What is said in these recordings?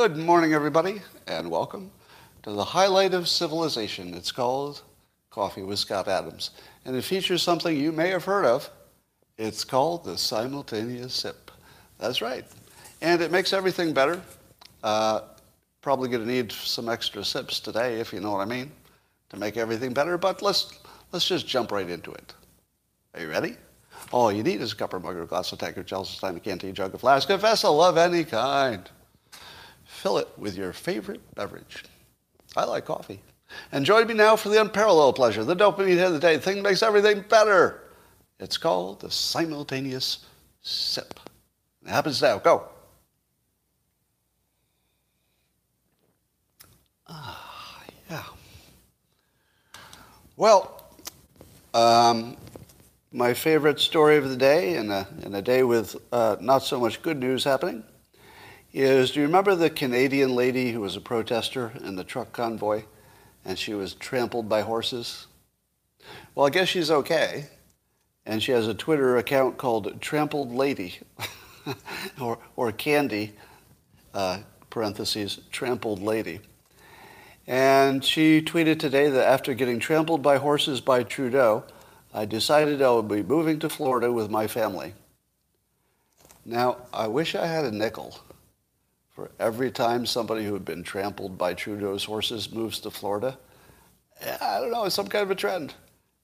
Good morning, everybody, and welcome to the highlight of civilization. It's called Coffee with Scott Adams, and it features something you may have heard of. It's called the simultaneous sip. That's right, and it makes everything better. Uh, probably going to need some extra sips today, if you know what I mean, to make everything better. But let's let's just jump right into it. Are you ready? All you need is a cup or mug or glass of tankard, chalice, stein, a canteen, jug, a flask, a vessel of any kind. Fill it with your favorite beverage. I like coffee. And join me now for the unparalleled pleasure, the dopamine hit of the day, the thing that makes everything better. It's called the simultaneous sip. It happens now. Go. Ah, yeah. Well, um, my favorite story of the day, in a, a day with uh, not so much good news happening, is do you remember the Canadian lady who was a protester in the truck convoy and she was trampled by horses? Well, I guess she's okay. And she has a Twitter account called Trampled Lady or, or Candy, uh, parentheses, Trampled Lady. And she tweeted today that after getting trampled by horses by Trudeau, I decided I would be moving to Florida with my family. Now, I wish I had a nickel for every time somebody who had been trampled by Trudeau's horses moves to Florida. I don't know, it's some kind of a trend.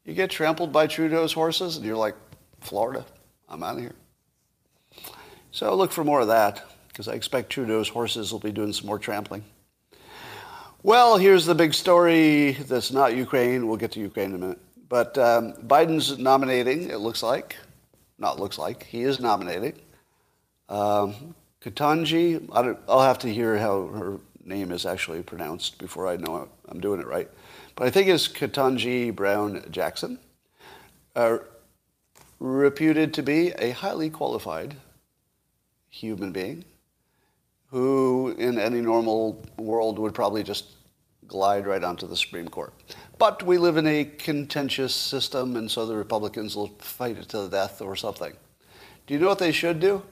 You get trampled by Trudeau's horses and you're like, Florida, I'm out of here. So look for more of that because I expect Trudeau's horses will be doing some more trampling. Well, here's the big story that's not Ukraine. We'll get to Ukraine in a minute. But um, Biden's nominating, it looks like. Not looks like. He is nominating. Um, Ketanji, I will have to hear how her name is actually pronounced before I know I'm doing it right. But I think it's Ketanji Brown Jackson, uh, reputed to be a highly qualified human being who in any normal world would probably just glide right onto the Supreme Court. But we live in a contentious system, and so the Republicans will fight it to the death or something. Do you know what they should do?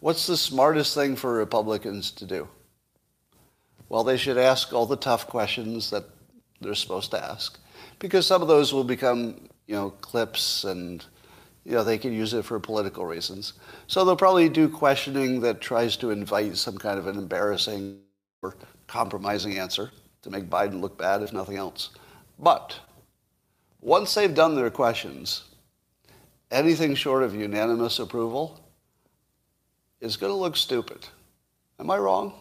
What's the smartest thing for Republicans to do? Well, they should ask all the tough questions that they're supposed to ask, because some of those will become, you know, clips and you know, they can use it for political reasons. So they'll probably do questioning that tries to invite some kind of an embarrassing or compromising answer to make Biden look bad, if nothing else. But once they've done their questions, anything short of unanimous approval is going to look stupid. Am I wrong?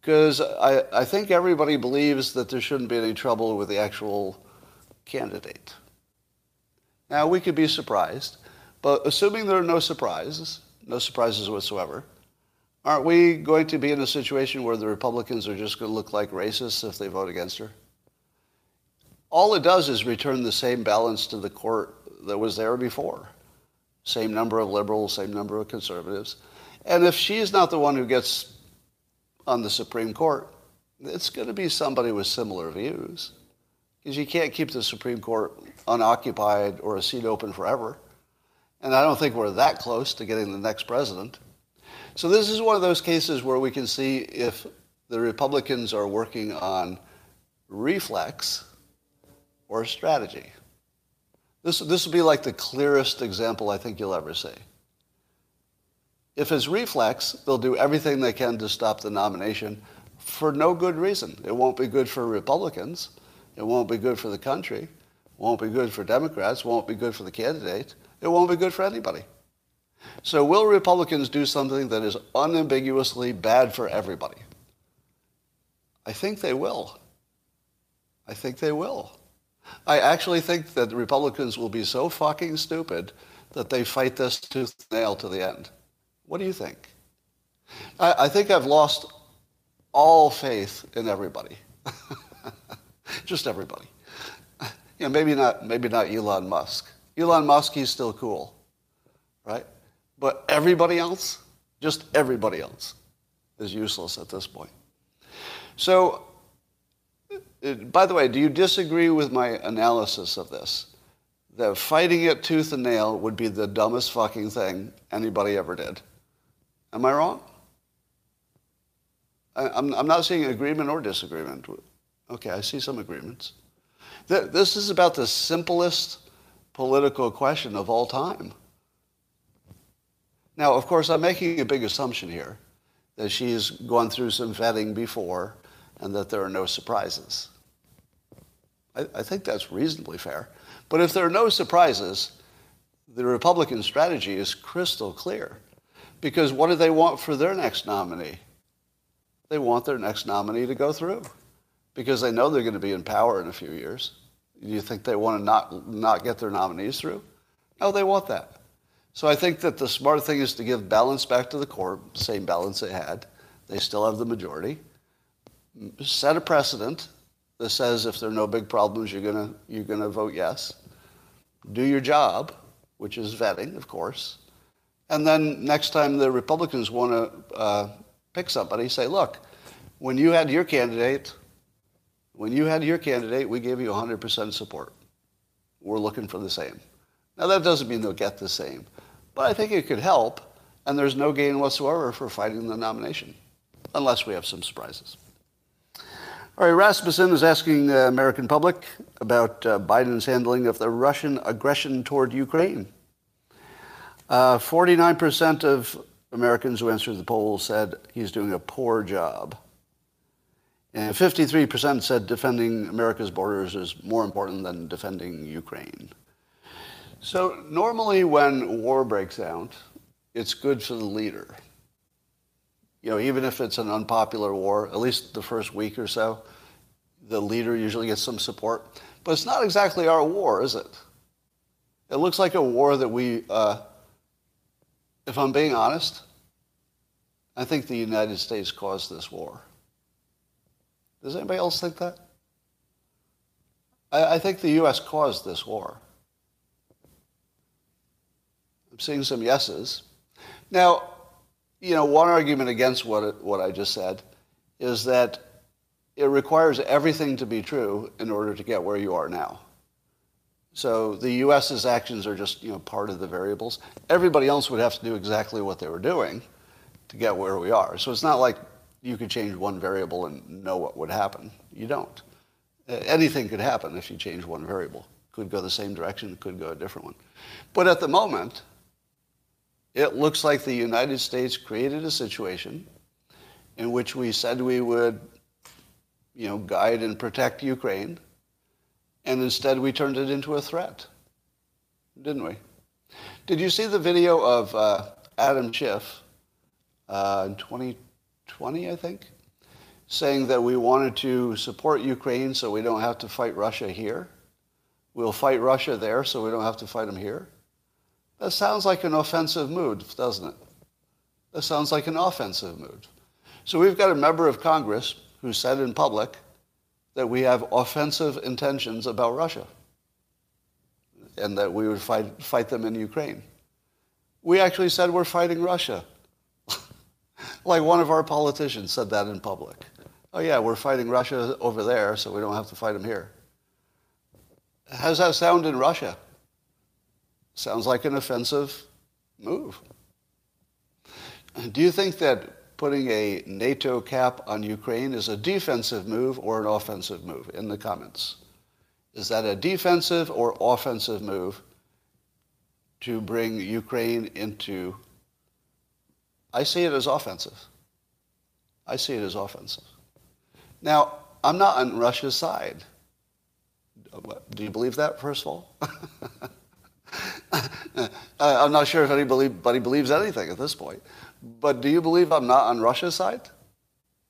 Because I, I think everybody believes that there shouldn't be any trouble with the actual candidate. Now, we could be surprised, but assuming there are no surprises, no surprises whatsoever, aren't we going to be in a situation where the Republicans are just going to look like racists if they vote against her? All it does is return the same balance to the court that was there before. Same number of liberals, same number of conservatives. And if she's not the one who gets on the Supreme Court, it's going to be somebody with similar views because you can't keep the Supreme Court unoccupied or a seat open forever. And I don't think we're that close to getting the next president. So this is one of those cases where we can see if the Republicans are working on reflex or strategy. This, this will be like the clearest example I think you'll ever see. If it's reflex, they'll do everything they can to stop the nomination for no good reason. It won't be good for Republicans. It won't be good for the country. It won't be good for Democrats. It won't be good for the candidate. It won't be good for anybody. So will Republicans do something that is unambiguously bad for everybody? I think they will. I think they will. I actually think that the Republicans will be so fucking stupid that they fight this tooth and nail to the end. What do you think? I, I think I've lost all faith in everybody. Just everybody. You know, maybe not, maybe not Elon Musk. Elon Musk, he's still cool, right? But everybody else, just everybody else, is useless at this point. So, by the way, do you disagree with my analysis of this? That fighting it tooth and nail would be the dumbest fucking thing anybody ever did. Am I wrong? I, I'm, I'm not seeing agreement or disagreement. Okay, I see some agreements. Th- This is about the simplest political question of all time. Now, of course, I'm making a big assumption here that she's gone through some vetting before and that there are no surprises. I, I think that's reasonably fair. But if there are no surprises, the Republican strategy is crystal clear. Because what do they want for their next nominee? They want their next nominee to go through because they know they're going to be in power in a few years. Do you think they want to not, not get their nominees through? No, they want that. So I think that the smart thing is to give balance back to the court, same balance they had. They still have the majority. Set a precedent that says if there are no big problems, you're going you're going to vote yes. Do your job, which is vetting, of course. And then next time the Republicans want to uh, pick somebody, say, look, when you had your candidate, when you had your candidate, we gave you 100% support. We're looking for the same. Now, that doesn't mean they'll get the same, but I think it could help, and there's no gain whatsoever for fighting the nomination, unless we have some surprises. All right, Rasmussen is asking the American public about uh, Biden's handling of the Russian aggression toward Ukraine. Uh, 49% of Americans who answered the poll said he's doing a poor job. And 53% said defending America's borders is more important than defending Ukraine. So normally when war breaks out, it's good for the leader. You know, even if it's an unpopular war, at least the first week or so, the leader usually gets some support. But it's not exactly our war, is it? It looks like a war that we, uh, if I'm being honest, I think the United States caused this war. Does anybody else think that? I, I think the U.S. caused this war. I'm seeing some yeses. Now, you know, one argument against what, it, what I just said is that it requires everything to be true in order to get where you are now. So the U.S.'s actions are just, you know, part of the variables. Everybody else would have to do exactly what they were doing to get where we are. So it's not like you could change one variable and know what would happen. You don't. Anything could happen if you change one variable. Could go the same direction, could go a different one. But at the moment, it looks like the United States created a situation in which we said we would, you know, guide and protect Ukraine, and instead we turned it into a threat, didn't we? Did you see the video of uh, Adam Schiff uh, in 2020, I think, saying that we wanted to support Ukraine so we don't have to fight Russia here? We'll fight Russia there so we don't have to fight them here? That sounds like an offensive mood, doesn't it? That sounds like an offensive mood. So we've got a member of Congress who said in public that we have offensive intentions about Russia and that we would fight, fight them in Ukraine. We actually said we're fighting Russia. like one of our politicians said that in public. Oh yeah, we're fighting Russia over there, so we don't have to fight them here. How's that sound in Russia? Sounds like an offensive move. Do you think that putting a NATO cap on Ukraine is a defensive move or an offensive move in the comments? Is that a defensive or offensive move to bring Ukraine into? I see it as offensive. I see it as offensive. Now, I'm not on Russia's side. Do you believe that, first of all? I'm not sure if anybody believes anything at this point. But do you believe I'm not on Russia's side?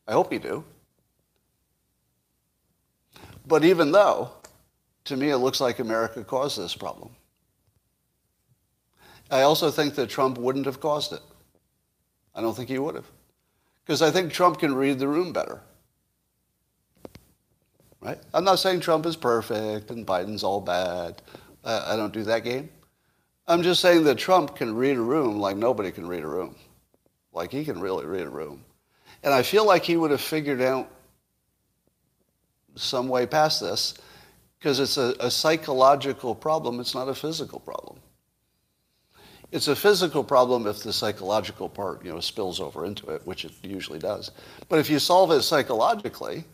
I hope you do. But even though, to me, it looks like America caused this problem. I also think that Trump wouldn't have caused it. I don't think he would have. Because I think Trump can read the room better. Right? I'm not saying Trump is perfect and Biden's all bad. I don't do that game. I'm just saying that Trump can read a room like nobody can read a room. Like he can really read a room. And I feel like he would have figured out some way past this because it's a, a, psychological problem. It's not a physical problem. It's a physical problem if the psychological part, you know, spills over into it, which it usually does. But if you solve it psychologically,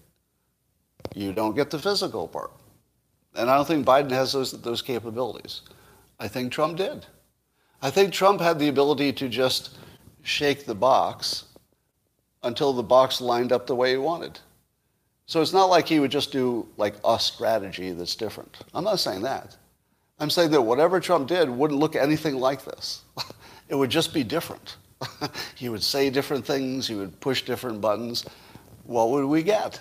you don't get the physical part. And I don't think Biden has those, those capabilities. I think Trump did. I think Trump had the ability to just shake the box until the box lined up the way he wanted. So it's not like he would just do like a strategy that's different. I'm not saying that. I'm saying that whatever Trump did wouldn't look anything like this. it would just be different. he would say different things, he would push different buttons. What would we get?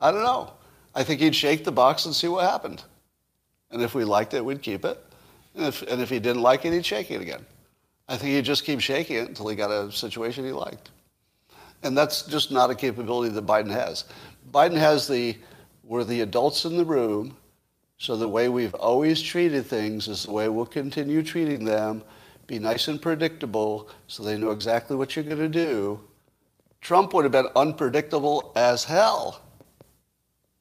I don't know. I think he'd shake the box and see what happened. And if we liked it, we'd keep it. And if, and if he didn't like it, he'd shake it again. I think he'd just keep shaking it until he got a situation he liked. And that's just not a capability that Biden has. Biden has the, we're the adults in the room, so the way we've always treated things is the way we'll continue treating them. Be nice and predictable so they know exactly what you're going to do. Trump would have been unpredictable as hell.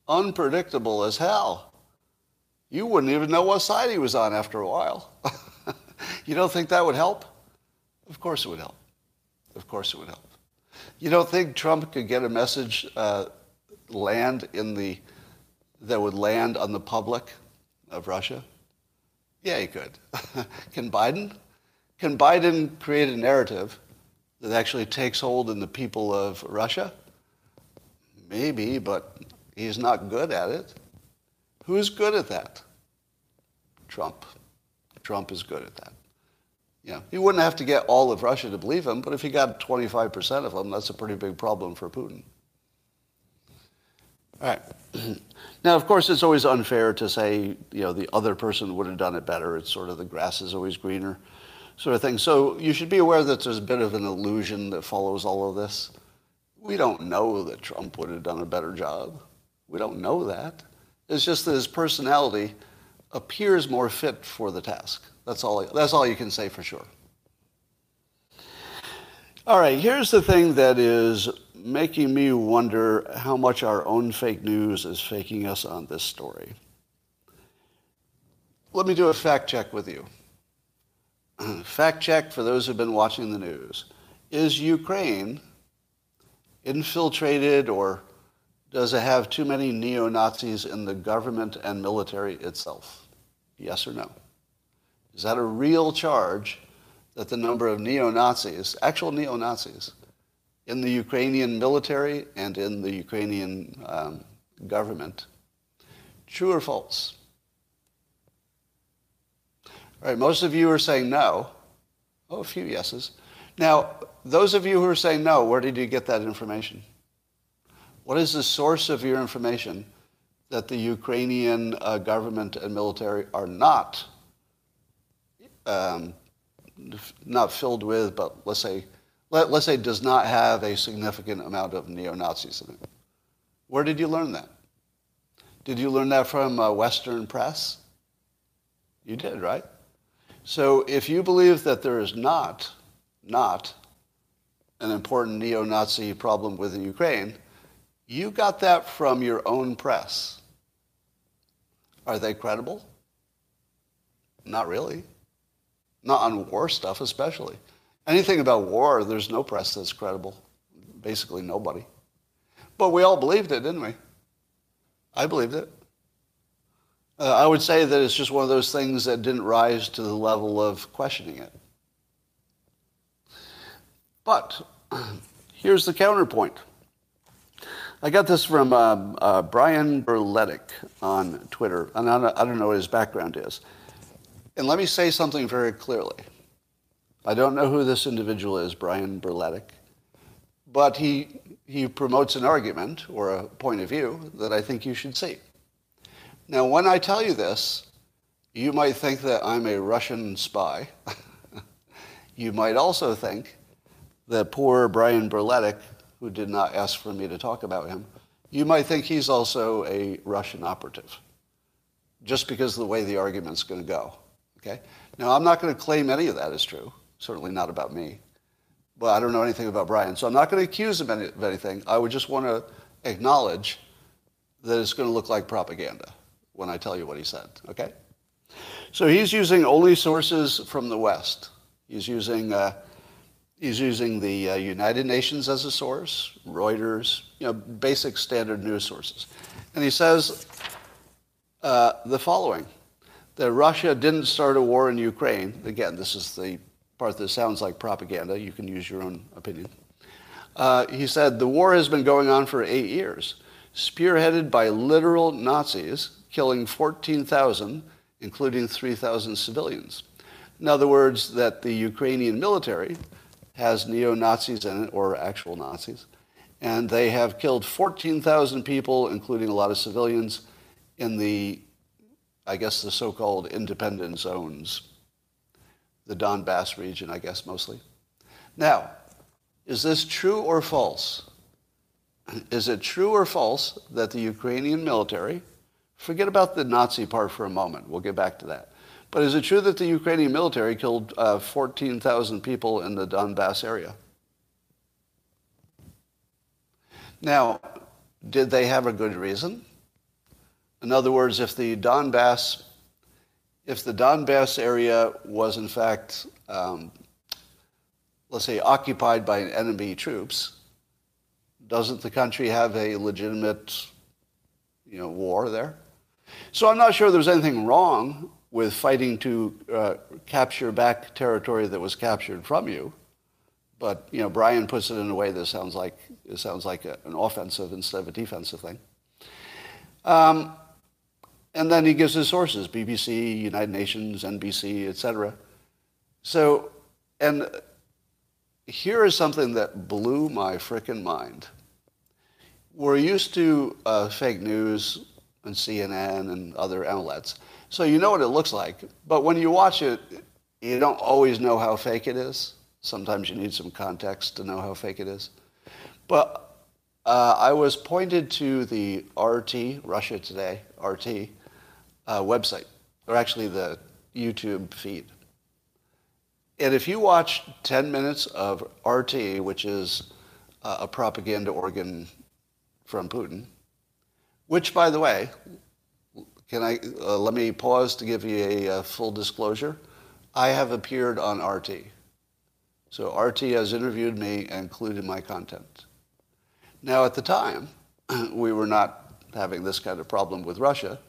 Unpredictable as hell you wouldn't even know what side he was on after a while. you don't think that would help? Of course it would help. Of course it would help. You don't think Trump could get a message uh, land in the that would land on the public of Russia? Yeah, he could. Can Biden? Can Biden create a narrative that actually takes hold in the people of Russia? Maybe, but he's not good at it. Who's good at that? Trump. Trump is good at that. Yeah, he wouldn't have to get all of Russia to believe him, but if he got 25% of them, that's a pretty big problem for Putin. All right. now, of course, it's always unfair to say, you know, the other person would have done it better. It's sort of the grass is always greener sort of thing. So you should be aware that there's a bit of an illusion that follows all of this. We don't know that Trump would have done a better job. We don't know that. It's just that his personality appears more fit for the task. That's all, that's all you can say for sure. All right, here's the thing that is making me wonder how much our own fake news is faking us on this story. Let me do a fact check with you. fact check for those who've been watching the news. Is Ukraine infiltrated or does it have too many neo Nazis in the government and military itself? Yes or no? Is that a real charge that the number of neo Nazis, actual neo Nazis, in the Ukrainian military and in the Ukrainian um, government, true or false? All right, most of you are saying no. Oh, a few yeses. Now, those of you who are saying no, where did you get that information? What is the source of your information that the Ukrainian uh, government and military are not um, not filled with, but let's say let, us say does not have a significant amount of neo-Nazis in it. Where did you learn that? Did you learn that from uh, Western press? You did, right? So if you believe that there is not, not an important neo-Nazi problem within Ukraine, you got that from your own press. Are they credible? Not really. Not on war stuff, especially. Anything about war, there's no press that's credible. Basically, nobody. But we all believed it, didn't we? I believed it. Uh, I would say that it's just one of those things that didn't rise to the level of questioning it. But here's the counterpoint. I got this from uh, uh, Brian Berletic on Twitter, and I don't, I don't know what his background is. And let me say something very clearly. I don't know who this individual is, Brian Berletic, but he, he promotes an argument or a point of view that I think you should see. Now, when I tell you this, you might think that I'm a Russian spy. you might also think that poor Brian Berletic who did not ask for me to talk about him, you might think he's also a Russian operative, just because of the way the argument's going to go. Okay? Now, I'm not going to claim any of that is true, certainly not about me. But I don't know anything about Brian, so I'm not going to accuse him of anything. I would just want to acknowledge that it's going to look like propaganda when I tell you what he said. Okay? So he's using only sources from the West. He's using, uh, he's using the uh, United Nations as a source, Reuters, you know, basic standard news sources. And he says uh, the following, that Russia didn't start a war in Ukraine. Again, this is the part that sounds like propaganda. You can use your own opinion. Uh, he said, the war has been going on for eight years, spearheaded by literal Nazis, killing 14,000, including 3,000 civilians. In other words, that the Ukrainian military has neo-Nazis in it, or actual Nazis, and they have killed 14,000 people, including a lot of civilians, in the, I guess, the so-called independent zones, the Donbass region, I guess, mostly. Now, is this true or false? Is it true or false that the Ukrainian military, forget about the Nazi part for a moment, we'll get back to that. But is it true that the Ukrainian military killed uh, 14,000 people in the Donbass area? Now, did they have a good reason? In other words, if the Donbass, if the Donbass area was in fact, um, let's say, occupied by enemy troops, doesn't the country have a legitimate, you know, war there? So I'm not sure there's anything wrong with fighting to uh, capture back territory that was captured from you. But you know, Brian puts it in a way that sounds like it sounds like a, an offensive instead of a defensive thing. Um, and then he gives his sources: BBC, United Nations, NBC, etc. So, and here is something that blew my frickin' mind. We're used to uh, fake news and CNN and other outlets. So you know what it looks like. But when you watch it, you don't always know how fake it is. Sometimes you need some context to know how fake it is. But uh, I was pointed to the RT, Russia Today, RT, uh, website, or actually the YouTube feed. And if you watch 10 minutes of RT, which is uh, a propaganda organ from Putin, which, by the way, can I, uh, let me pause to give you a, a, full disclosure. I have appeared on RT. So RT has interviewed me and included my content. Now, at the time, we were not having this kind of problem with Russia.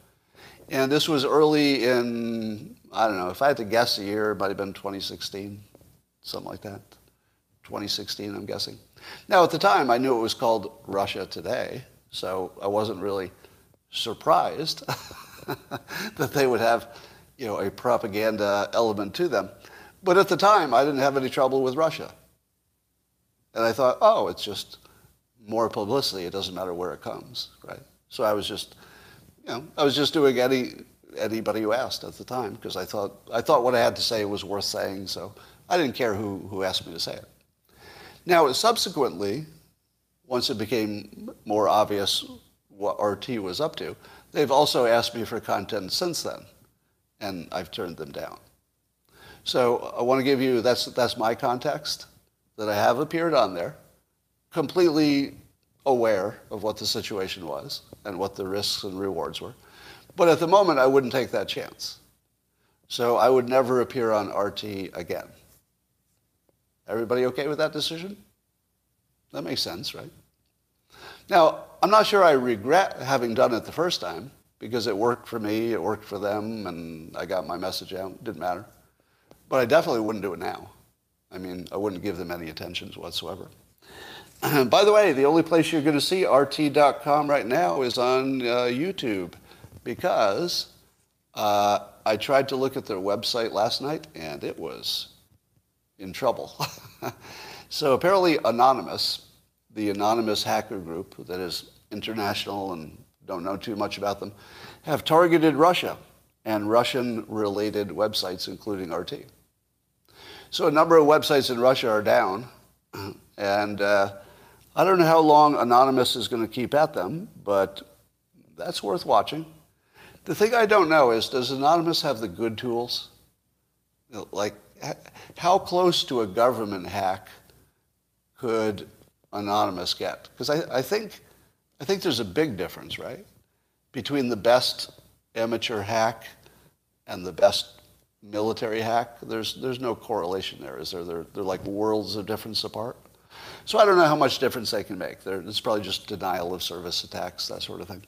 And this was early in, I don't know, if I had to guess a year, it might have been 2016, something like that. 2016, I'm guessing. Now, at the time, I knew it was called Russia Today, so I wasn't really surprised that they would have, you know, a propaganda element to them. But at the time, I didn't have any trouble with Russia. And I thought, oh, it's just more publicity. It doesn't matter where it comes, right? So I was just, you know, I was just doing any anybody who asked at the time because I thought I thought what I had to say was worth saying. So I didn't care who who asked me to say it. Now, subsequently, once it became more obvious what RT was up to, They've also asked me for content since then, and I've turned them down. So I want to give you, that's, that's my context, that I have appeared on there, completely aware of what the situation was and what the risks and rewards were. But at the moment, I wouldn't take that chance. So I would never appear on RT again. Everybody okay with that decision? That makes sense, right? Now, I'm not sure I regret having done it the first time because it worked for me, it worked for them, and I got my message out. It didn't matter. But I definitely wouldn't do it now. I mean, I wouldn't give them any attentions whatsoever. By the way, the only place you're going to see RT.com right now is on uh, YouTube because uh, I tried to look at their website last night and it was in trouble. so apparently, Anonymous, the anonymous hacker group that is international and don't know too much about them, have targeted Russia and Russian-related websites, including RT. So a number of websites in Russia are down, and uh, I don't know how long Anonymous is going to keep at them, but that's worth watching. The thing I don't know is, does Anonymous have the good tools? Like, how close to a government hack could Anonymous get? Because I, I, think, I think there's a big difference, right? Between the best amateur hack and the best military hack. There's there's no correlation there, is there? They're they're like worlds of difference apart. So I don't know how much difference they can make. They're, it's probably just denial of service attacks, that sort of thing.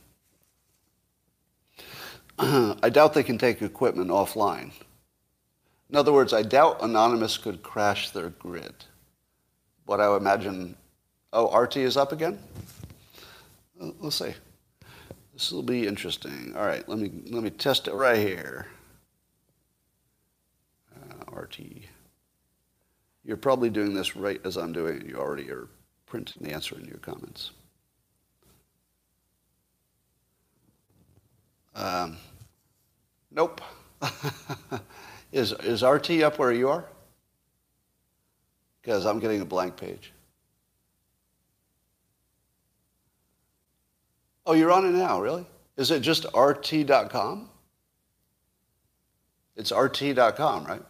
I doubt they can take equipment offline. In other words, I doubt Anonymous could crash their grid. But I would imagine, oh, RT is up again? Let's see. This will be interesting. All right, let me, let me test it right here. Uh, RT. You're probably doing this right as I'm doing it. You already are printing the answer in your comments. Um, nope. is, is RT up where you are? Because I'm getting a blank page. Oh, you're on it now, really? Is it just RT.com? It's RT.com, right?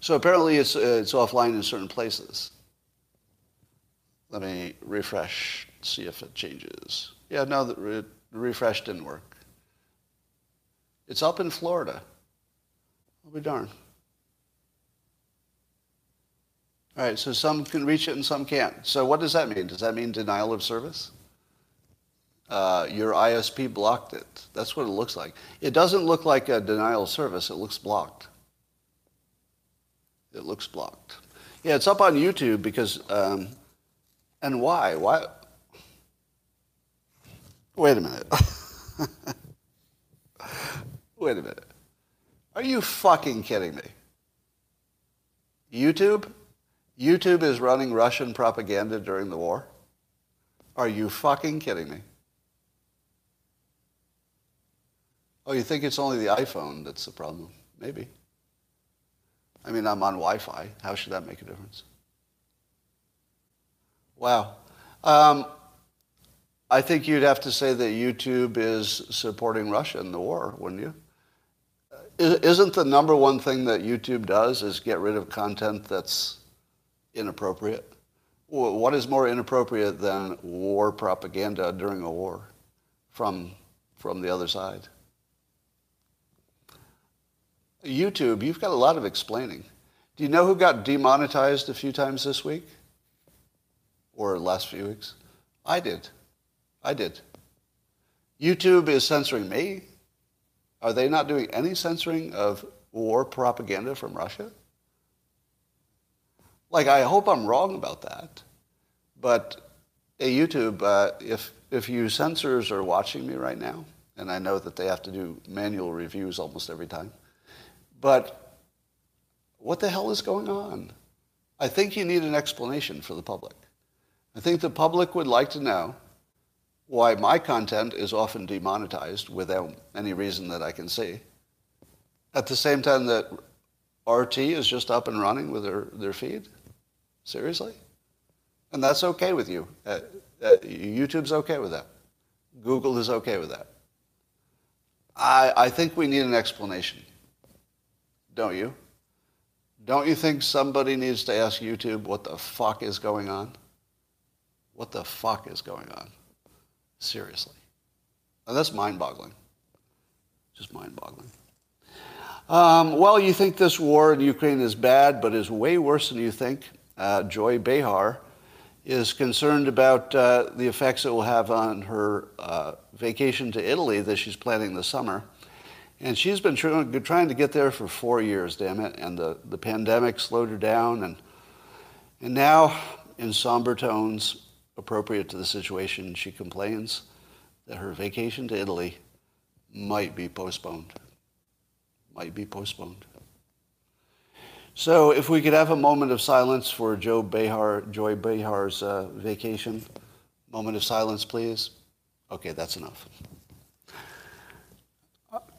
So apparently it's, uh, it's offline in certain places. Let me refresh, see if it changes. Yeah, no, the re- refresh didn't work. It's up in Florida. I'll be darned. All right, so some can reach it and some can't. So what does that mean? Does that mean denial of service? Uh, your ISP blocked it. That's what it looks like. It doesn't look like a denial of service. It looks blocked. It looks blocked. Yeah, it's up on YouTube because, um, and why? Why? Wait a minute. Wait a minute. Are you fucking kidding me? YouTube? YouTube is running Russian propaganda during the war? Are you fucking kidding me? Oh, you think it's only the iPhone that's the problem? Maybe. I mean, I'm on Wi-Fi. How should that make a difference? Wow. Um, I think you'd have to say that YouTube is supporting Russia in the war, wouldn't you? Isn't the number one thing that YouTube does is get rid of content that's inappropriate? What is more inappropriate than war propaganda during a war from, from the other side? YouTube, you've got a lot of explaining. Do you know who got demonetized a few times this week? Or last few weeks? I did. I did. YouTube is censoring me. Are they not doing any censoring of war propaganda from Russia? Like, I hope I'm wrong about that. But hey, YouTube, uh, if, if you censors are watching me right now, and I know that they have to do manual reviews almost every time, but what the hell is going on? I think you need an explanation for the public. I think the public would like to know why my content is often demonetized without any reason that I can see. At the same time that RT is just up and running with their, their feed? Seriously? And that's okay with you. Uh, uh, YouTube's okay with that. Google is okay with that. I, I think we need an explanation don't you? Don't you think somebody needs to ask YouTube what the fuck is going on? What the fuck is going on? Seriously. And that's mind-boggling. Just mind-boggling. Um, well, you think this war in Ukraine is bad, but is way worse than you think. Uh, Joy Behar is concerned about uh, the effects it will have on her uh, vacation to Italy that she's planning this summer. And she's been trying to get there for four years, damn it. And the, the pandemic slowed her down. And, and now, in somber tones, appropriate to the situation, she complains that her vacation to Italy might be postponed. Might be postponed. So if we could have a moment of silence for Joe Behar, Joy Behar's uh, vacation. Moment of silence, please. Okay, that's enough.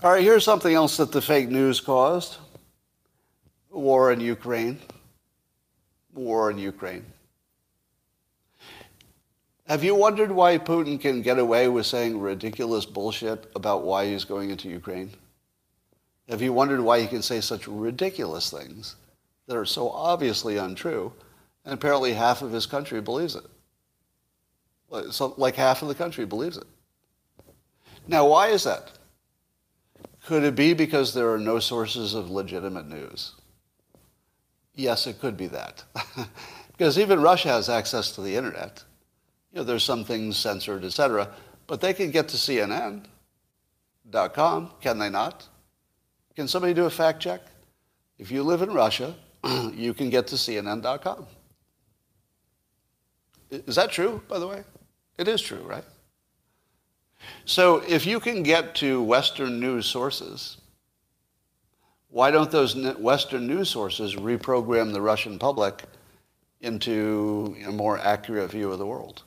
All right, here's something else that the fake news caused. War in Ukraine. War in Ukraine. Have you wondered why Putin can get away with saying ridiculous bullshit about why he's going into Ukraine? Have you wondered why he can say such ridiculous things that are so obviously untrue, and apparently half of his country believes it? So, like half of the country believes it. Now, why is that? Could it be because there are no sources of legitimate news? Yes, it could be that. because even Russia has access to the internet. You know, there's some things censored, etc., but they can get to CNN.com, can they not? Can somebody do a fact check? If you live in Russia, you can get to CNN.com. Is that true, by the way? It is true, right? So if you can get to Western news sources, why don't those Western news sources reprogram the Russian public into a more accurate view of the world?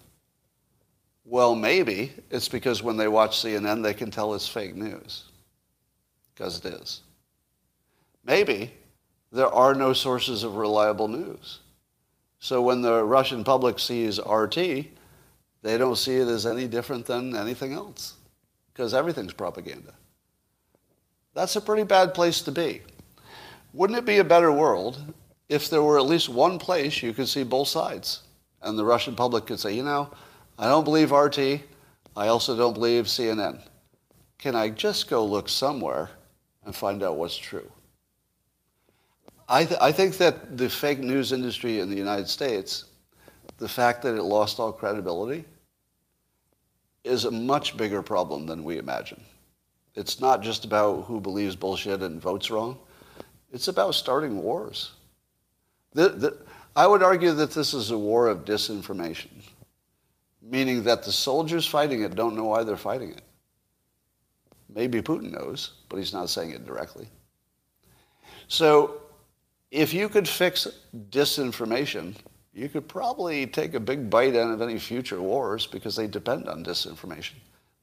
Well, maybe it's because when they watch CNN, they can tell it's fake news, because it is. Maybe there are no sources of reliable news. So when the Russian public sees RT, they don't see it as any different than anything else because everything's propaganda. That's a pretty bad place to be. Wouldn't it be a better world if there were at least one place you could see both sides and the Russian public could say, you know, I don't believe RT, I also don't believe CNN. Can I just go look somewhere and find out what's true? I, th- I think that the fake news industry in the United States, the fact that it lost all credibility, is a much bigger problem than we imagine. It's not just about who believes bullshit and votes wrong. It's about starting wars. The, the, I would argue that this is a war of disinformation, meaning that the soldiers fighting it don't know why they're fighting it. Maybe Putin knows, but he's not saying it directly. So if you could fix disinformation, you could probably take a big bite out of any future wars because they depend on disinformation.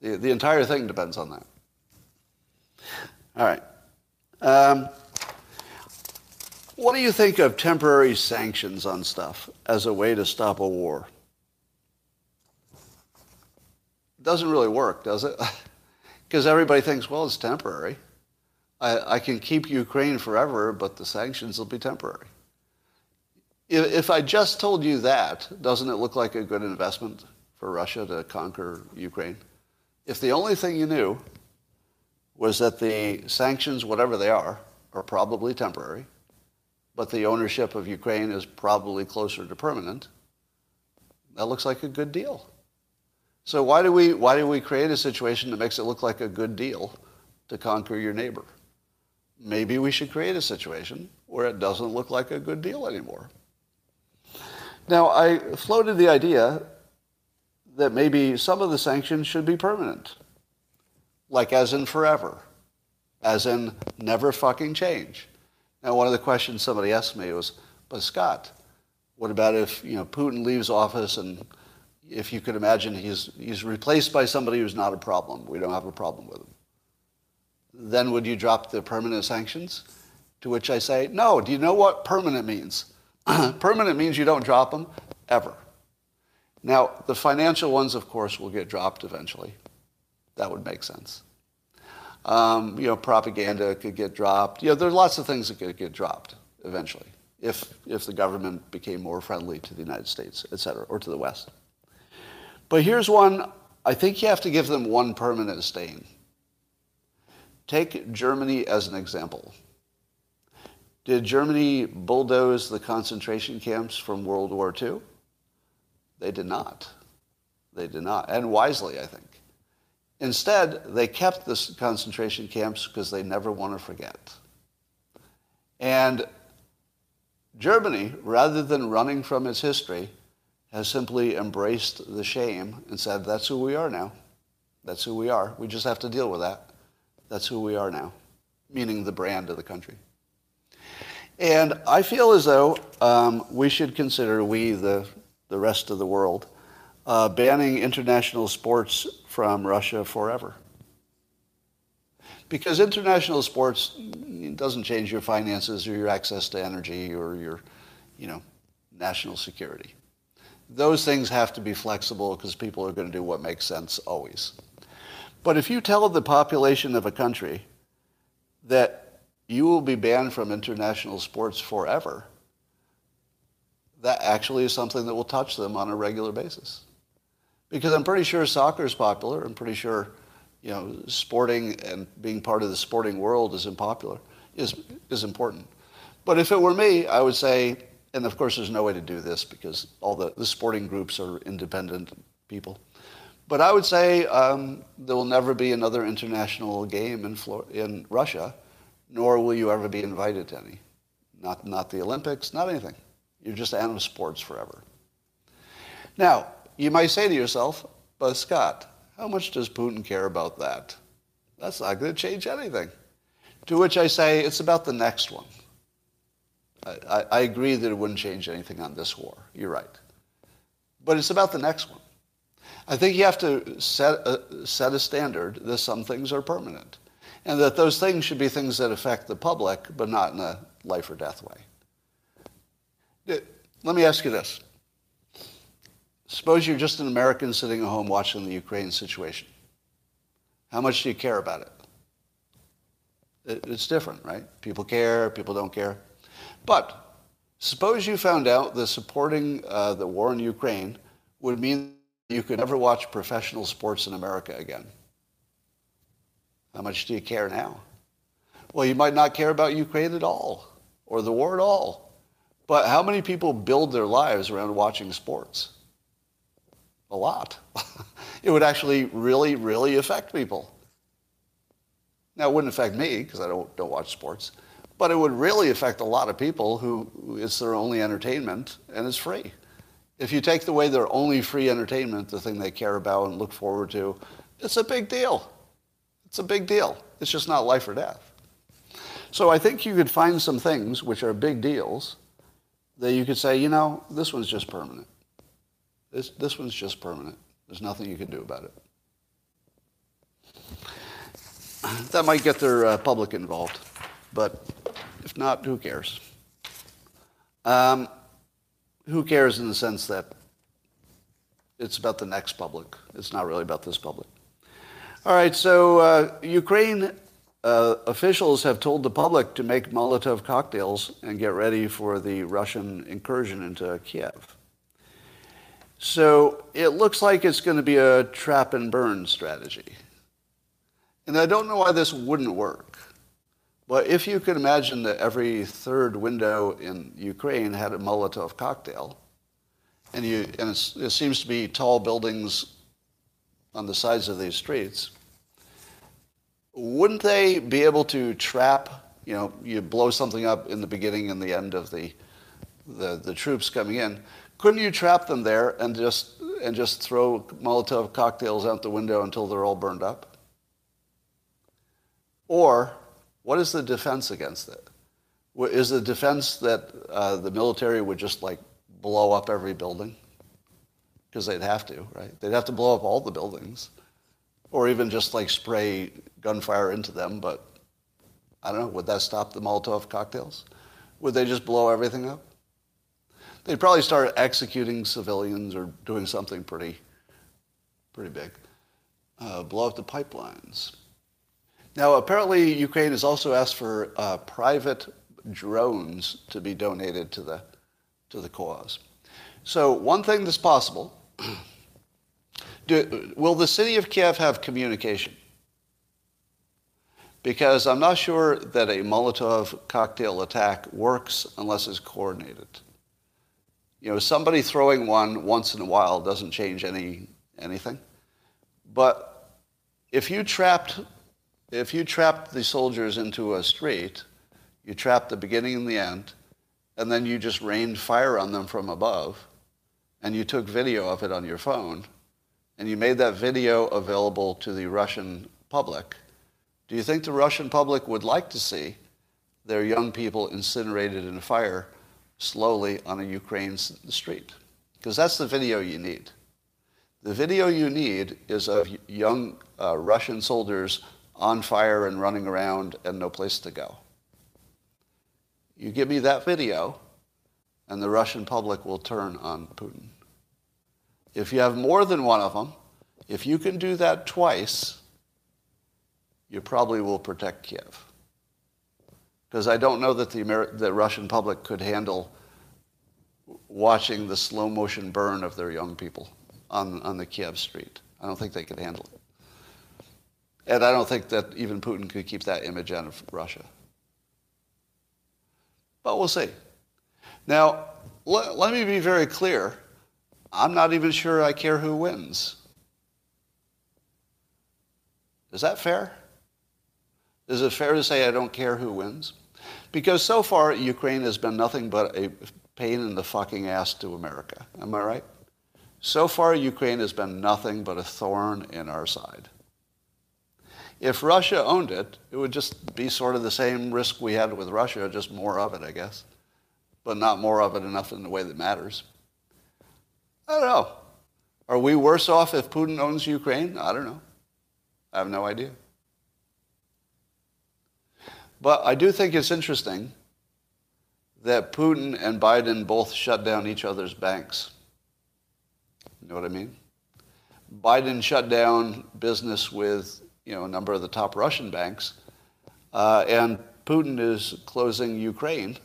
The, the entire thing depends on that. All right. Um, what do you think of temporary sanctions on stuff as a way to stop a war? Doesn't really work, does it? Because everybody thinks, well, it's temporary. I, I can keep Ukraine forever, but the sanctions will be temporary. If, I just told you that, doesn't it look like a good investment for Russia to conquer Ukraine? If the only thing you knew was that the sanctions, whatever they are, are probably temporary, but the ownership of Ukraine is probably closer to permanent, that looks like a good deal. So why do we, why do we create a situation that makes it look like a good deal to conquer your neighbor? maybe we should create a situation where it doesn't look like a good deal anymore. Now, I floated the idea that maybe some of the sanctions should be permanent, like as in forever, as in never fucking change. Now, one of the questions somebody asked me was, but Scott, what about if you know Putin leaves office and if you could imagine he's, he's replaced by somebody who's not a problem, we don't have a problem with him then would you drop the permanent sanctions? To which I say, no. Do you know what permanent means? permanent means you don't drop them ever. Now, the financial ones, of course, will get dropped eventually. That would make sense. Um, you know, propaganda could get dropped. You know, there's lots of things that could get dropped eventually if, if the government became more friendly to the United States, et cetera, or to the West. But here's one, I think you have to give them one permanent stain. Take Germany as an example. Did Germany bulldoze the concentration camps from World War II? They did not. They did not, and wisely, I think. Instead, they kept the concentration camps because they never want to forget. And Germany, rather than running from its history, has simply embraced the shame and said, that's who we are now. That's who we are. We just have to deal with that. That's who we are now, meaning the brand of the country. And I feel as though um, we should consider, we, the, the rest of the world, uh, banning international sports from Russia forever. Because international sports doesn't change your finances or your access to energy or your, you know, national security. Those things have to be flexible because people are going to do what makes sense always. But if you tell the population of a country that you will be banned from international sports forever, that actually is something that will touch them on a regular basis. Because I'm pretty sure soccer is popular. I'm pretty sure you know, sporting and being part of the sporting world is unpopular, is, is important. But if it were me, I would say, and of course there's no way to do this because all the, the sporting groups are independent people. But I would say um, there will never be another international game in, Flor- in Russia, nor will you ever be invited to any. Not, not the Olympics, not anything. You're just out of sports forever. Now, you might say to yourself, but Scott, how much does Putin care about that? That's not going to change anything. To which I say, it's about the next one. I, I, agree that it wouldn't change anything on this war. You're right. But it's about the next one. I think you have to set a, set a standard that some things are permanent and that those things should be things that affect the public, but not in a life or death way. Let me ask you this. Suppose you're just an American sitting at home watching the Ukraine situation. How much do you care about it? It's different, right? People care, people don't care. But suppose you found out that supporting uh, the war in Ukraine would mean you could never watch professional sports in America again. How much do you care now? Well, you might not care about Ukraine at all or the war at all. But how many people build their lives around watching sports? A lot. it would actually really, really affect people. Now, it wouldn't affect me because I don't, don't watch sports. But it would really affect a lot of people who it's their only entertainment and it's free. If you take away their only free entertainment, the thing they care about and look forward to, it's a big deal. It's a big deal. It's just not life or death. So I think you could find some things which are big deals that you could say, you know, this one's just permanent. This, this one's just permanent. There's nothing you can do about it. That might get their uh, public involved, but if not, who cares? Um, who cares in the sense that it's about the next public. It's not really about this public. All right, so uh, Ukraine uh, officials have told the public to make Molotov cocktails and get ready for the Russian incursion into Kiev. So it looks like it's going to be a trap and burn strategy. And I don't know why this wouldn't work. But if you could imagine that every third window in Ukraine had a Molotov cocktail, and, you, and it seems to be tall buildings on the sides of these streets, wouldn't they be able to trap, you know, you blow something up in the beginning and the end of the, the, the troops coming in, couldn't you trap them there and just, and just throw Molotov cocktails out the window until they're all burned up? Or what is the defense against it? Is the defense that uh, the military would just like blow up every building? Because they'd have to, right? They'd have to blow up all the buildings. Or even just like spray gunfire into them, but I don't know, would that stop the Molotov cocktails? Would they just blow everything up? They'd probably start executing civilians or doing something pretty, pretty big. Uh, blow up the pipelines. Now, apparently, Ukraine has also asked for uh, private drones to be donated to the, to the cause. So, one thing that's possible do, will the city of Kiev have communication? Because I'm not sure that a Molotov cocktail attack works unless it's coordinated. You know, somebody throwing one once in a while doesn't change any, anything. But if you trapped if you trapped the soldiers into a street, you trapped the beginning and the end, and then you just rained fire on them from above, and you took video of it on your phone, and you made that video available to the Russian public, do you think the Russian public would like to see their young people incinerated in a fire slowly on a Ukraine street? Because that's the video you need. The video you need is of young uh, Russian soldiers on fire and running around and no place to go. You give me that video, and the Russian public will turn on Putin. If you have more than one of them, if you can do that twice, you probably will protect Kiev. Because I don't know that the, the Russian public could handle watching the slow motion burn of their young people on, on the Kiev street. I don't think they could handle it. And I don't think that even Putin could keep that image out of Russia. But we'll see. Now, let, let me be very clear. I'm not even sure I care who wins. Is that fair? Is it fair to say I don't care who wins? Because so far, Ukraine has been nothing but a pain in the fucking ass to America. Am I right? So far, Ukraine has been nothing but a thorn in our side. If Russia owned it, it would just be sort of the same risk we had with Russia, just more of it, I guess. But not more of it enough in the way that matters. I don't know. Are we worse off if Putin owns Ukraine? I don't know. I have no idea. But I do think it's interesting that Putin and Biden both shut down each other's banks. You know what I mean? Biden shut down business with you know, a number of the top Russian banks, uh, and Putin is closing Ukraine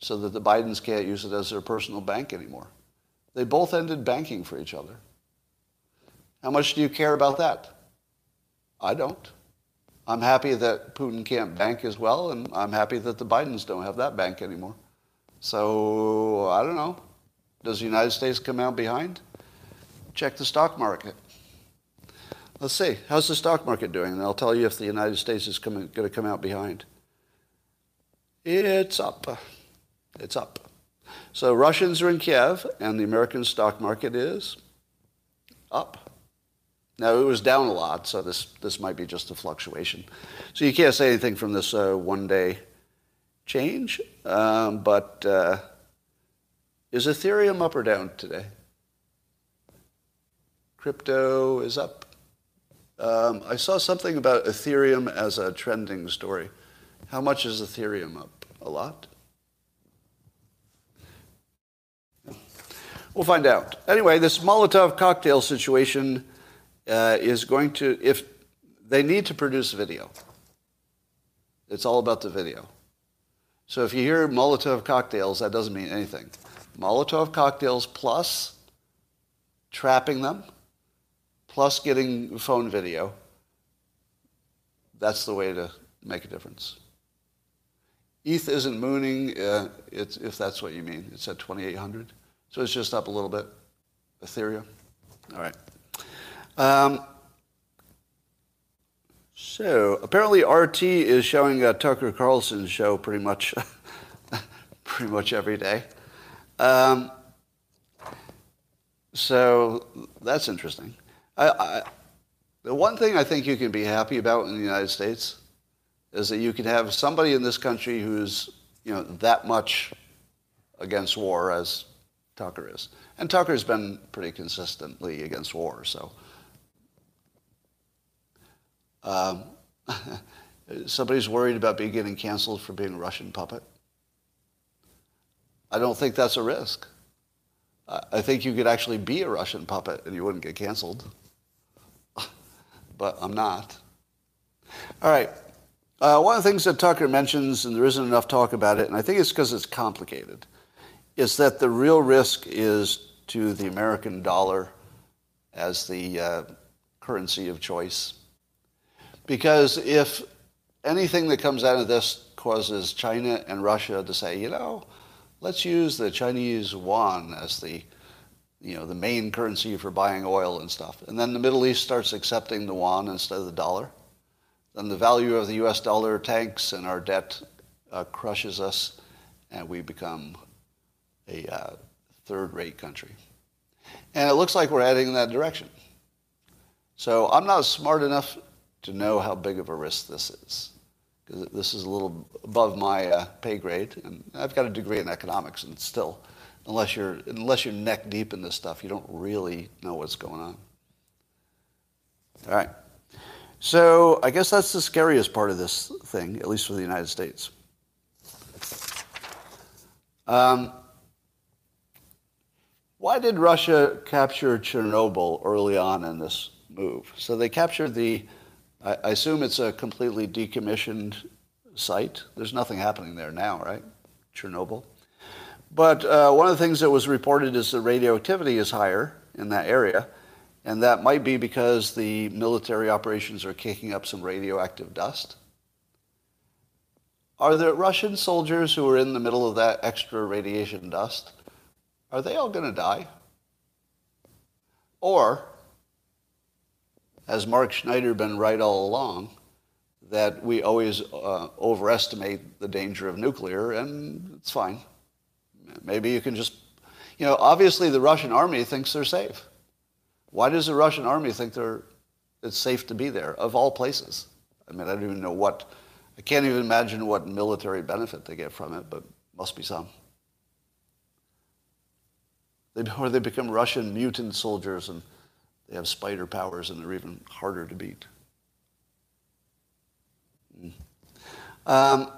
so that the Bidens can't use it as their personal bank anymore. They both ended banking for each other. How much do you care about that? I don't. I'm happy that Putin can't bank as well, and I'm happy that the Bidens don't have that bank anymore. So, I don't know. Does the United States come out behind? Check the stock market. Let's see. How's the stock market doing? And I'll tell you if the United States is going to come out behind. It's up. It's up. So Russians are in Kiev, and the American stock market is up. Now, it was down a lot, so this, this might be just a fluctuation. So you can't say anything from this uh, one day change, um, but uh, is Ethereum up or down today? Crypto is up. Um, I saw something about Ethereum as a trending story. How much is Ethereum up? A lot? We'll find out. Anyway, this Molotov cocktail situation uh, is going to, if they need to produce video, it's all about the video. So if you hear Molotov cocktails, that doesn't mean anything. Molotov cocktails plus trapping them plus getting phone video, that's the way to make a difference. ETH isn't mooning, uh, if that's what you mean. It's at 2,800. So it's just up a little bit. Ethereum. All right. Um, so apparently RT is showing a Tucker Carlson show pretty much, pretty much every day. Um, so that's interesting. I, I, the one thing I think you can be happy about in the United States is that you can have somebody in this country who's you know that much against war as Tucker is, and Tucker's been pretty consistently against war. So um, somebody's worried about being getting canceled for being a Russian puppet. I don't think that's a risk. I think you could actually be a Russian puppet and you wouldn't get canceled but I'm not. All right. Uh, one of the things that Tucker mentions, and there isn't enough talk about it, and I think it's because it's complicated, is that the real risk is to the American dollar as the uh, currency of choice. Because if anything that comes out of this causes China and Russia to say, you know, let's use the Chinese yuan as the you know, the main currency for buying oil and stuff. And then the Middle East starts accepting the yuan instead of the dollar. Then the value of the US dollar tanks and our debt uh, crushes us and we become a uh, third-rate country. And it looks like we're heading in that direction. So I'm not smart enough to know how big of a risk this is. Because this is a little above my uh, pay grade. And I've got a degree in economics and still unless you're unless you're neck deep in this stuff, you don't really know what's going on. All right. So I guess that's the scariest part of this thing, at least for the United States. Um, why did Russia capture Chernobyl early on in this move? So they captured the, I, assume it's a completely decommissioned site. There's nothing happening there now, right? Chernobyl. But uh, one of the things that was reported is the radioactivity is higher in that area. And that might be because the military operations are kicking up some radioactive dust. Are there Russian soldiers who are in the middle of that extra radiation dust, are they all going to die? Or has Mark Schneider been right all along that we always uh, overestimate the danger of nuclear and it's fine? Maybe you can just, you know, obviously the Russian army thinks they're safe. Why does the Russian army think they're, it's safe to be there, of all places? I mean, I don't even know what, I can't even imagine what military benefit they get from it, but must be some. They, or they become Russian mutant soldiers and they have spider powers and they're even harder to beat. Mm. Um,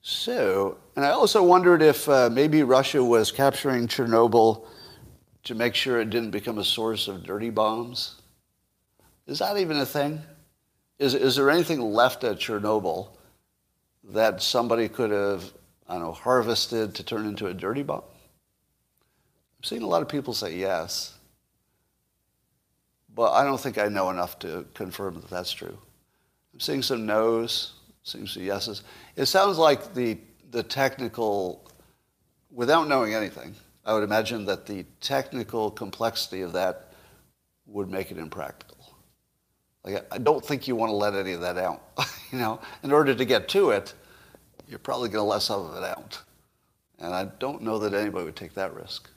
so, and I also wondered if uh, maybe Russia was capturing Chernobyl to make sure it didn't become a source of dirty bombs. Is that even a thing? Is, is there anything left at Chernobyl that somebody could have, I don't know, harvested to turn into a dirty bomb? I'm seeing a lot of people say yes. But I don't think I know enough to confirm that that's true. I'm seeing some no's, seeing some yeses. It sounds like the, the technical, without knowing anything, I would imagine that the technical complexity of that would make it impractical. Like, I don't think you want to let any of that out. you know, in order to get to it, you're probably going to let some of it out. And I don't know that anybody would take that risk.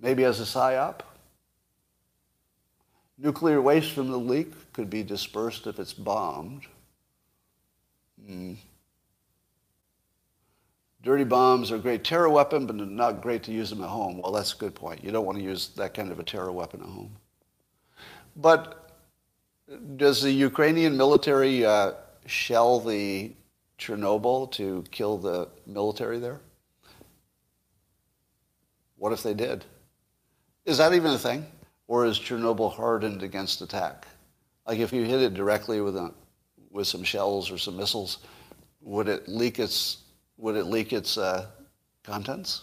Maybe as a psyop, nuclear waste from the leak could be dispersed if it's bombed. Mm. Dirty bombs are a great terror weapon, but not great to use them at home. Well, that's a good point. You don't want to use that kind of a terror weapon at home. But does the Ukrainian military uh, shell the Chernobyl to kill the military there? What if they did? Is that even a thing? Or is Chernobyl hardened against attack? Like if you hit it directly with, a, with some shells or some missiles, would it leak its would it leak its uh, contents?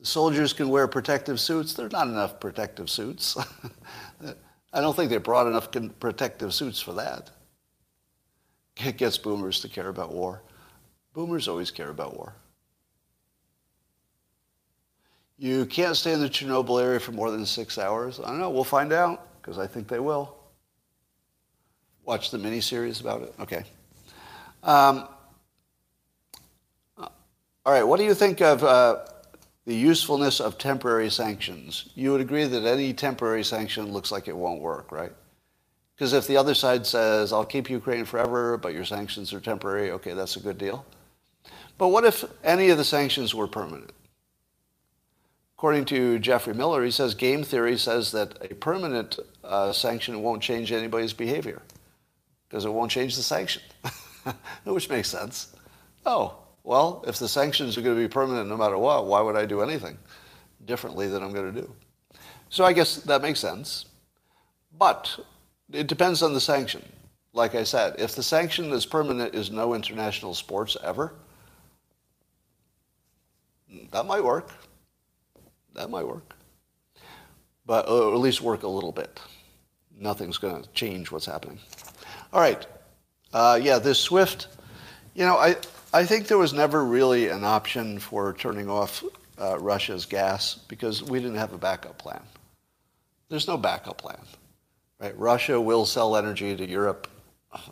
The soldiers can wear protective suits. There are not enough protective suits. I don't think they brought enough protective suits for that. It gets boomers to care about war. Boomers always care about war. You can't stay in the Chernobyl area for more than six hours. I don't know. We'll find out because I think they will. Watch the miniseries about it. Okay. Um, all right, what do you think of uh, the usefulness of temporary sanctions? You would agree that any temporary sanction looks like it won't work, right? Because if the other side says, I'll keep Ukraine forever, but your sanctions are temporary, okay, that's a good deal. But what if any of the sanctions were permanent? According to Geoffrey Miller, he says game theory says that a permanent uh, sanction won't change anybody's behavior because it won't change the sanction, which makes sense. Oh, well, if the sanctions are going to be permanent no matter what, why would I do anything differently than I'm going to do? So I guess that makes sense. But it depends on the sanction. Like I said, if the sanction is permanent is no international sports ever, that might work. That might work. But or at least work a little bit. Nothing's going to change what's happening. All right. Uh, yeah, this SWIFT, you know, I, I think there was never really an option for turning off uh, Russia's gas because we didn't have a backup plan. There's no backup plan. Right? Russia will sell energy to Europe,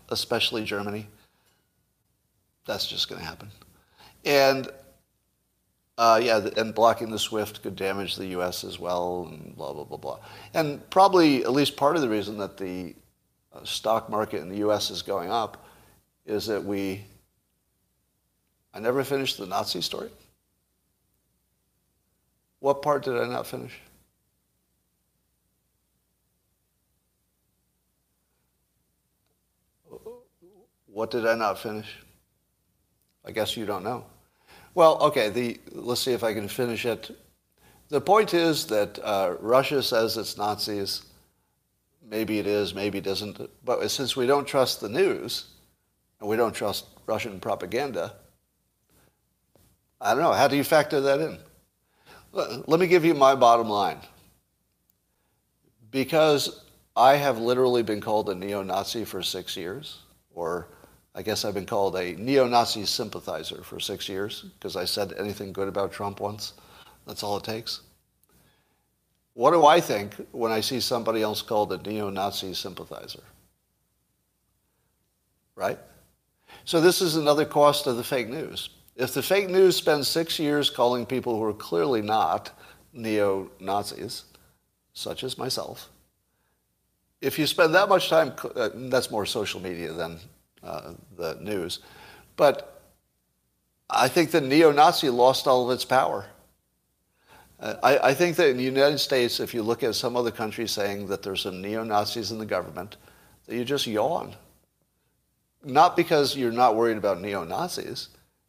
especially Germany. That's just going to happen. And uh, yeah, and blocking the SWIFT could damage the U.S. as well, and blah blah blah blah. And probably at least part of the reason that the uh, stock market in the U.S. is going up is that we I never finished the Nazi story. What part did I not finish? What did I not finish? I guess you don't know. Well, okay, the, let's see if I can finish it. The point is that uh, Russia says it's Nazis. Maybe it is, maybe it isn't. But since we don't trust the news, and we don't trust Russian propaganda, I don't know. How do you factor that in? Let me give you my bottom line. Because I have literally been called a neo-Nazi for six years, or I guess I've been called a neo-Nazi sympathizer for six years because I said anything good about Trump once. That's all it takes. What do I think when I see somebody else called a neo-Nazi sympathizer? Right? So this is another cost of the fake news. If the fake news spends six years calling people who are clearly not neo-Nazis, such as myself, if you spend that much time, uh, that's more social media than uh, the news, but I think the neo-Nazi lost all of its power. Uh, I, I, think that in the United States, if you look at some other countries saying that there's some neo-Nazis in the government, that you just yawn. Not because you're not worried about neo-Nazis,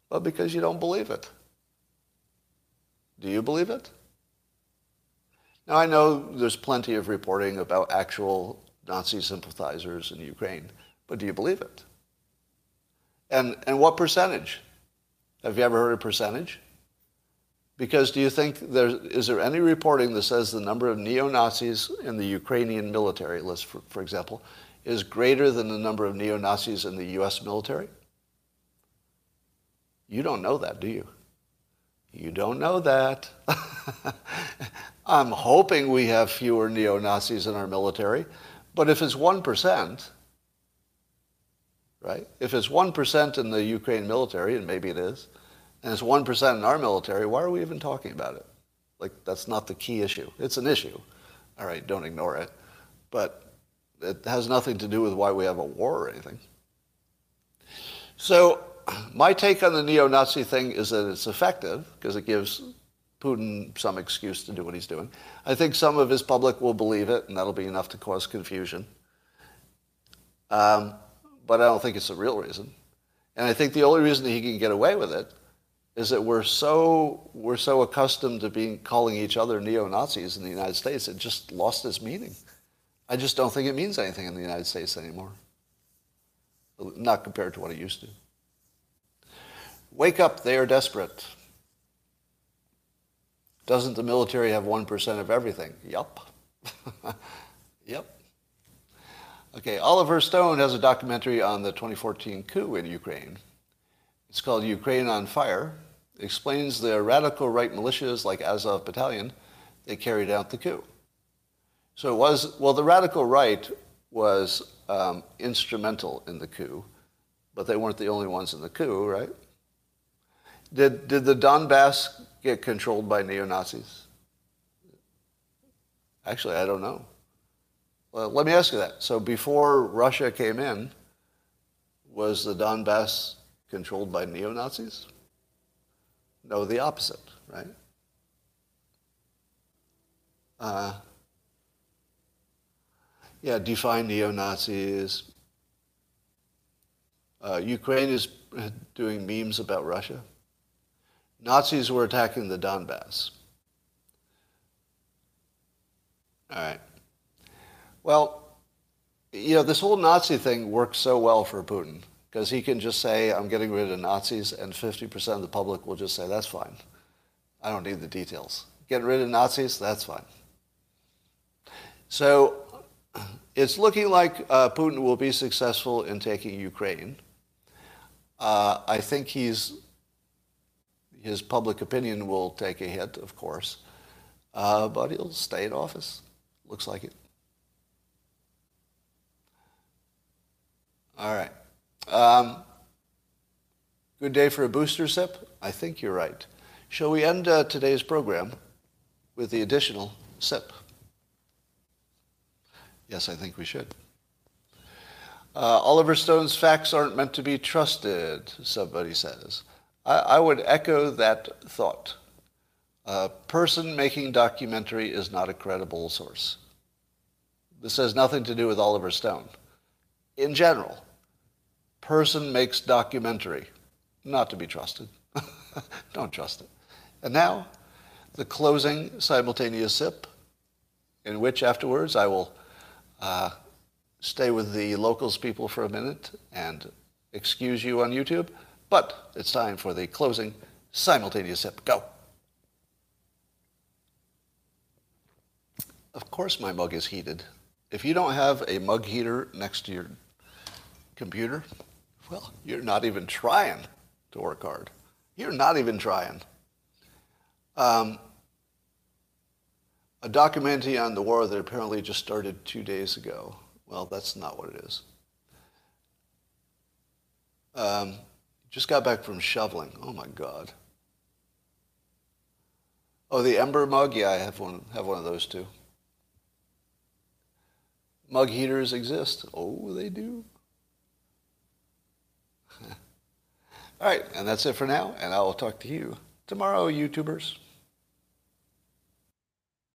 but because you don't believe it. Do you believe it? Now, I know there's plenty of reporting about actual Nazi sympathizers in Ukraine, but do you believe it? And, and what percentage? Have you ever heard a percentage? Because do you think there is there any reporting that says the number of neo-Nazis in the Ukrainian military, list, for, for example, is greater than the number of neo-Nazis in the U.S. military? You don't know that, do you? You don't know that. I'm hoping we have fewer neo-Nazis in our military, but if it's 1%, right? If it's 1% in the Ukraine military, and maybe it is, and it's 1% in our military, why are we even talking about it? Like, that's not the key issue. It's an issue. All right, don't ignore it. But it has nothing to do with why we have a war or anything. So, my take on the neo-Nazi thing is that it's effective because it gives Putin some excuse to do what he's doing. I think some of his public will believe it, and that'll be enough to cause confusion. Um, but I don't think it's the real reason. And I think the only reason he can get away with it is that we're so we're so accustomed to being calling each other neo-Nazis in the United States, it just lost its meaning. I just don't think it means anything in the United States anymore. Not compared to what it used to. Wake up, they are desperate. Doesn't the military have 1% of everything? Yup. yep. Okay, Oliver Stone has a documentary on the 2014 coup in Ukraine. It's called Ukraine on Fire. It explains the radical right militias like Azov Battalion that carried out the coup. So it was, well, the radical right was um, instrumental in the coup, but they weren't the only ones in the coup, right? Did, did the Donbass get controlled by neo-Nazis? Actually, I don't know. Well, let me ask you that. So before Russia came in, was the Donbass controlled by neo-Nazis? No, the opposite, right? Uh, yeah, define neo-Nazis. Uh, Ukraine is doing memes about Russia. Nazis were attacking the Donbass. All right. Well, you know, this whole Nazi thing works so well for Putin because he can just say, I'm getting rid of Nazis, and 50% of the public will just say, that's fine. I don't need the details. Getting rid of Nazis, that's fine. So it's looking like uh, Putin will be successful in taking Ukraine. Uh, I think he's, his public opinion will take a hit, of course, uh, but he'll stay in office. Looks like it. All right. Um, good day for a booster sip? I think you're right. Shall we end uh, today's program with the additional sip? Yes, I think we should. Uh, Oliver Stone's facts aren't meant to be trusted, somebody says. I, I would echo that thought. A person making documentary is not a credible source. This has nothing to do with Oliver Stone in general, person makes documentary, not to be trusted. Don't trust it. And now, the closing simultaneous sip, in which afterwards I will uh, stay with the locals people for a minute and excuse you on YouTube. But it's time for the closing simultaneous sip. Go. Of course my mug is heated. If you don't have a mug heater next to your computer, well, you're not even trying to work hard. You're not even trying. Um, a documentary on the war that apparently just started two days ago. Well, that's not what it is. Um, just got back from shoveling. Oh my God. Oh, the Ember mug? Yeah, I have one, have one of those too. Mug heaters exist. Oh, they do. All right, and that's it for now, and I will talk to you tomorrow, YouTubers.